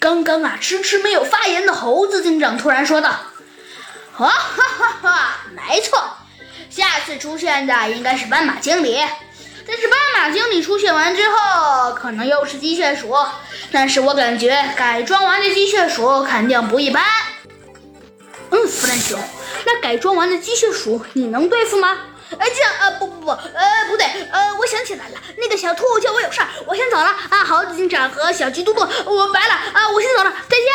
刚刚啊，迟迟没有发言的猴子警长突然说道：“哈哈哈哈，没错，下次出现的应该是斑马经理。但是斑马经理出现完之后，可能又是机械鼠。但是我感觉改装完的机械鼠肯定不一般。嗯，弗兰熊，那改装完的机械鼠你能对付吗？哎，这样啊，不不不，呃，不对，呃，我想起来了，那个小兔叫我有事儿，我先走了啊。猴子警长和小鸡嘟嘟，我拜了啊，我先走了，再见。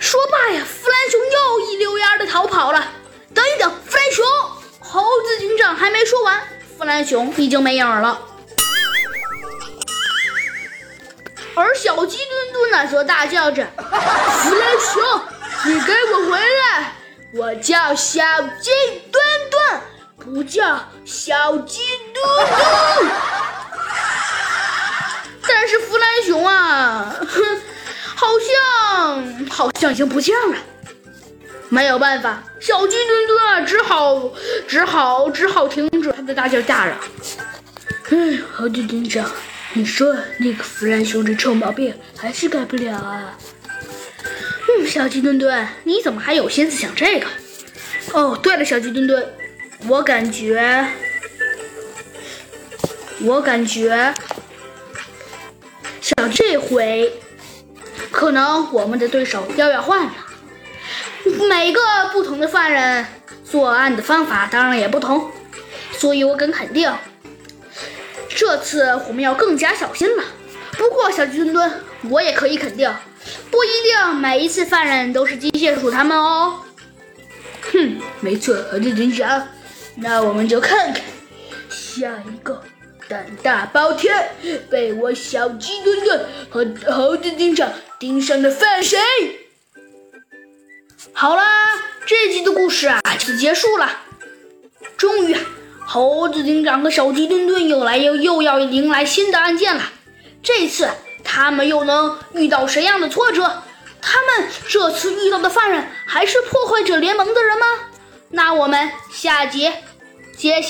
说罢呀，弗兰熊又一溜烟的逃跑了。等一等，弗兰熊，猴子警长还没说完，弗兰熊已经没影了。而小鸡墩墩呢，则大叫着：“弗兰熊，你给我回来！我叫小鸡墩墩。”不叫小鸡嘟嘟，但是弗兰熊啊，哼，好像好像已经不见了。没有办法，小鸡墩墩啊，只好只好只好停止他的大叫大嚷。嗯，猴子警长，你说那个弗兰熊这臭毛病还是改不了啊？嗯，小鸡墩墩，你怎么还有心思想这个？哦，对了，小鸡墩墩。我感觉，我感觉，像这回，可能我们的对手要要换了。每个不同的犯人作案的方法当然也不同，所以我敢肯定，这次我们要更加小心了。不过，小鸡墩墩，我也可以肯定，不一定每一次犯人都是机械鼠他们哦。哼，没错，猴子警长。那我们就看看下一个胆大包天被我小鸡墩墩和猴子警长盯上的犯谁？好啦，这集的故事啊就结束了。终于，猴子警长和小鸡墩墩又来又又要迎来新的案件了。这次他们又能遇到什么样的挫折？他们这次遇到的犯人还是破坏者联盟的人吗？那我们下节接。